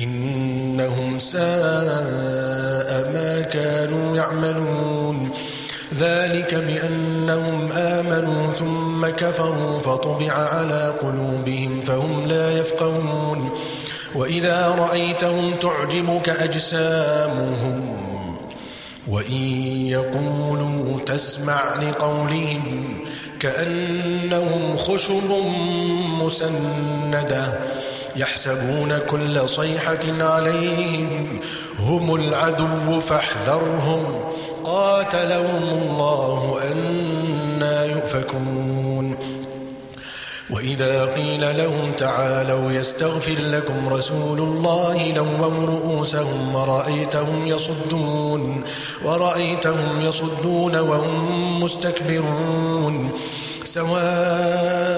إنهم ساء ما كانوا يعملون. ذلك بأنهم آمنوا ثم كفروا فطبع على قلوبهم فهم لا يفقهون. وإذا رأيتهم تعجبك أجسامهم وإن يقولوا تسمع لقولهم كأنهم خشب مسندة يحسبون كل صيحة عليهم هم العدو فاحذرهم. قاتلهم الله أنا يؤفكون. وإذا قيل لهم تعالوا يستغفر لكم رسول الله لووا رؤوسهم ورأيتهم يصدون ورأيتهم يصدون وهم مستكبرون. سواء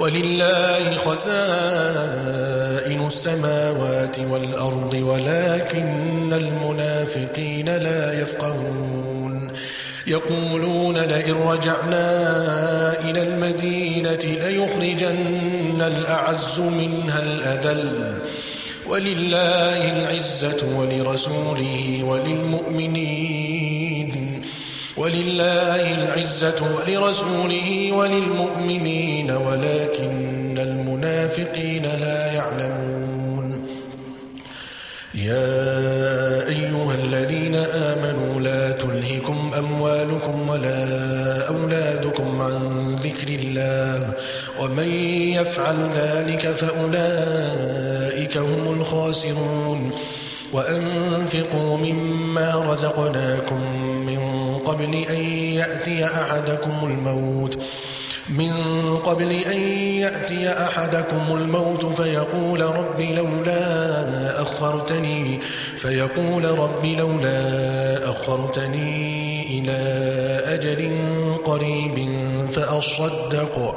ولله خزائن السماوات والأرض ولكن المنافقين لا يفقهون. يقولون لئن رجعنا إلى المدينة ليخرجن الأعز منها الأذل. ولله العزة ولرسوله وللمؤمنين. ولله العزة ولرسوله وللمؤمنين ولكن المنافقين لا يعلمون. يا أيها الذين آمنوا لا تلهكم أموالكم ولا أولادكم عن ذكر الله ومن يفعل ذلك فأولئك هم الخاسرون. وأنفقوا مما رزقناكم قبل أن يأتي أحدكم الموت. من قبل أن يأتي أحدكم الموت فيقول رب لولا أخرتني فيقول رب لولا أخرتني إلى أجل قريب فأصدق.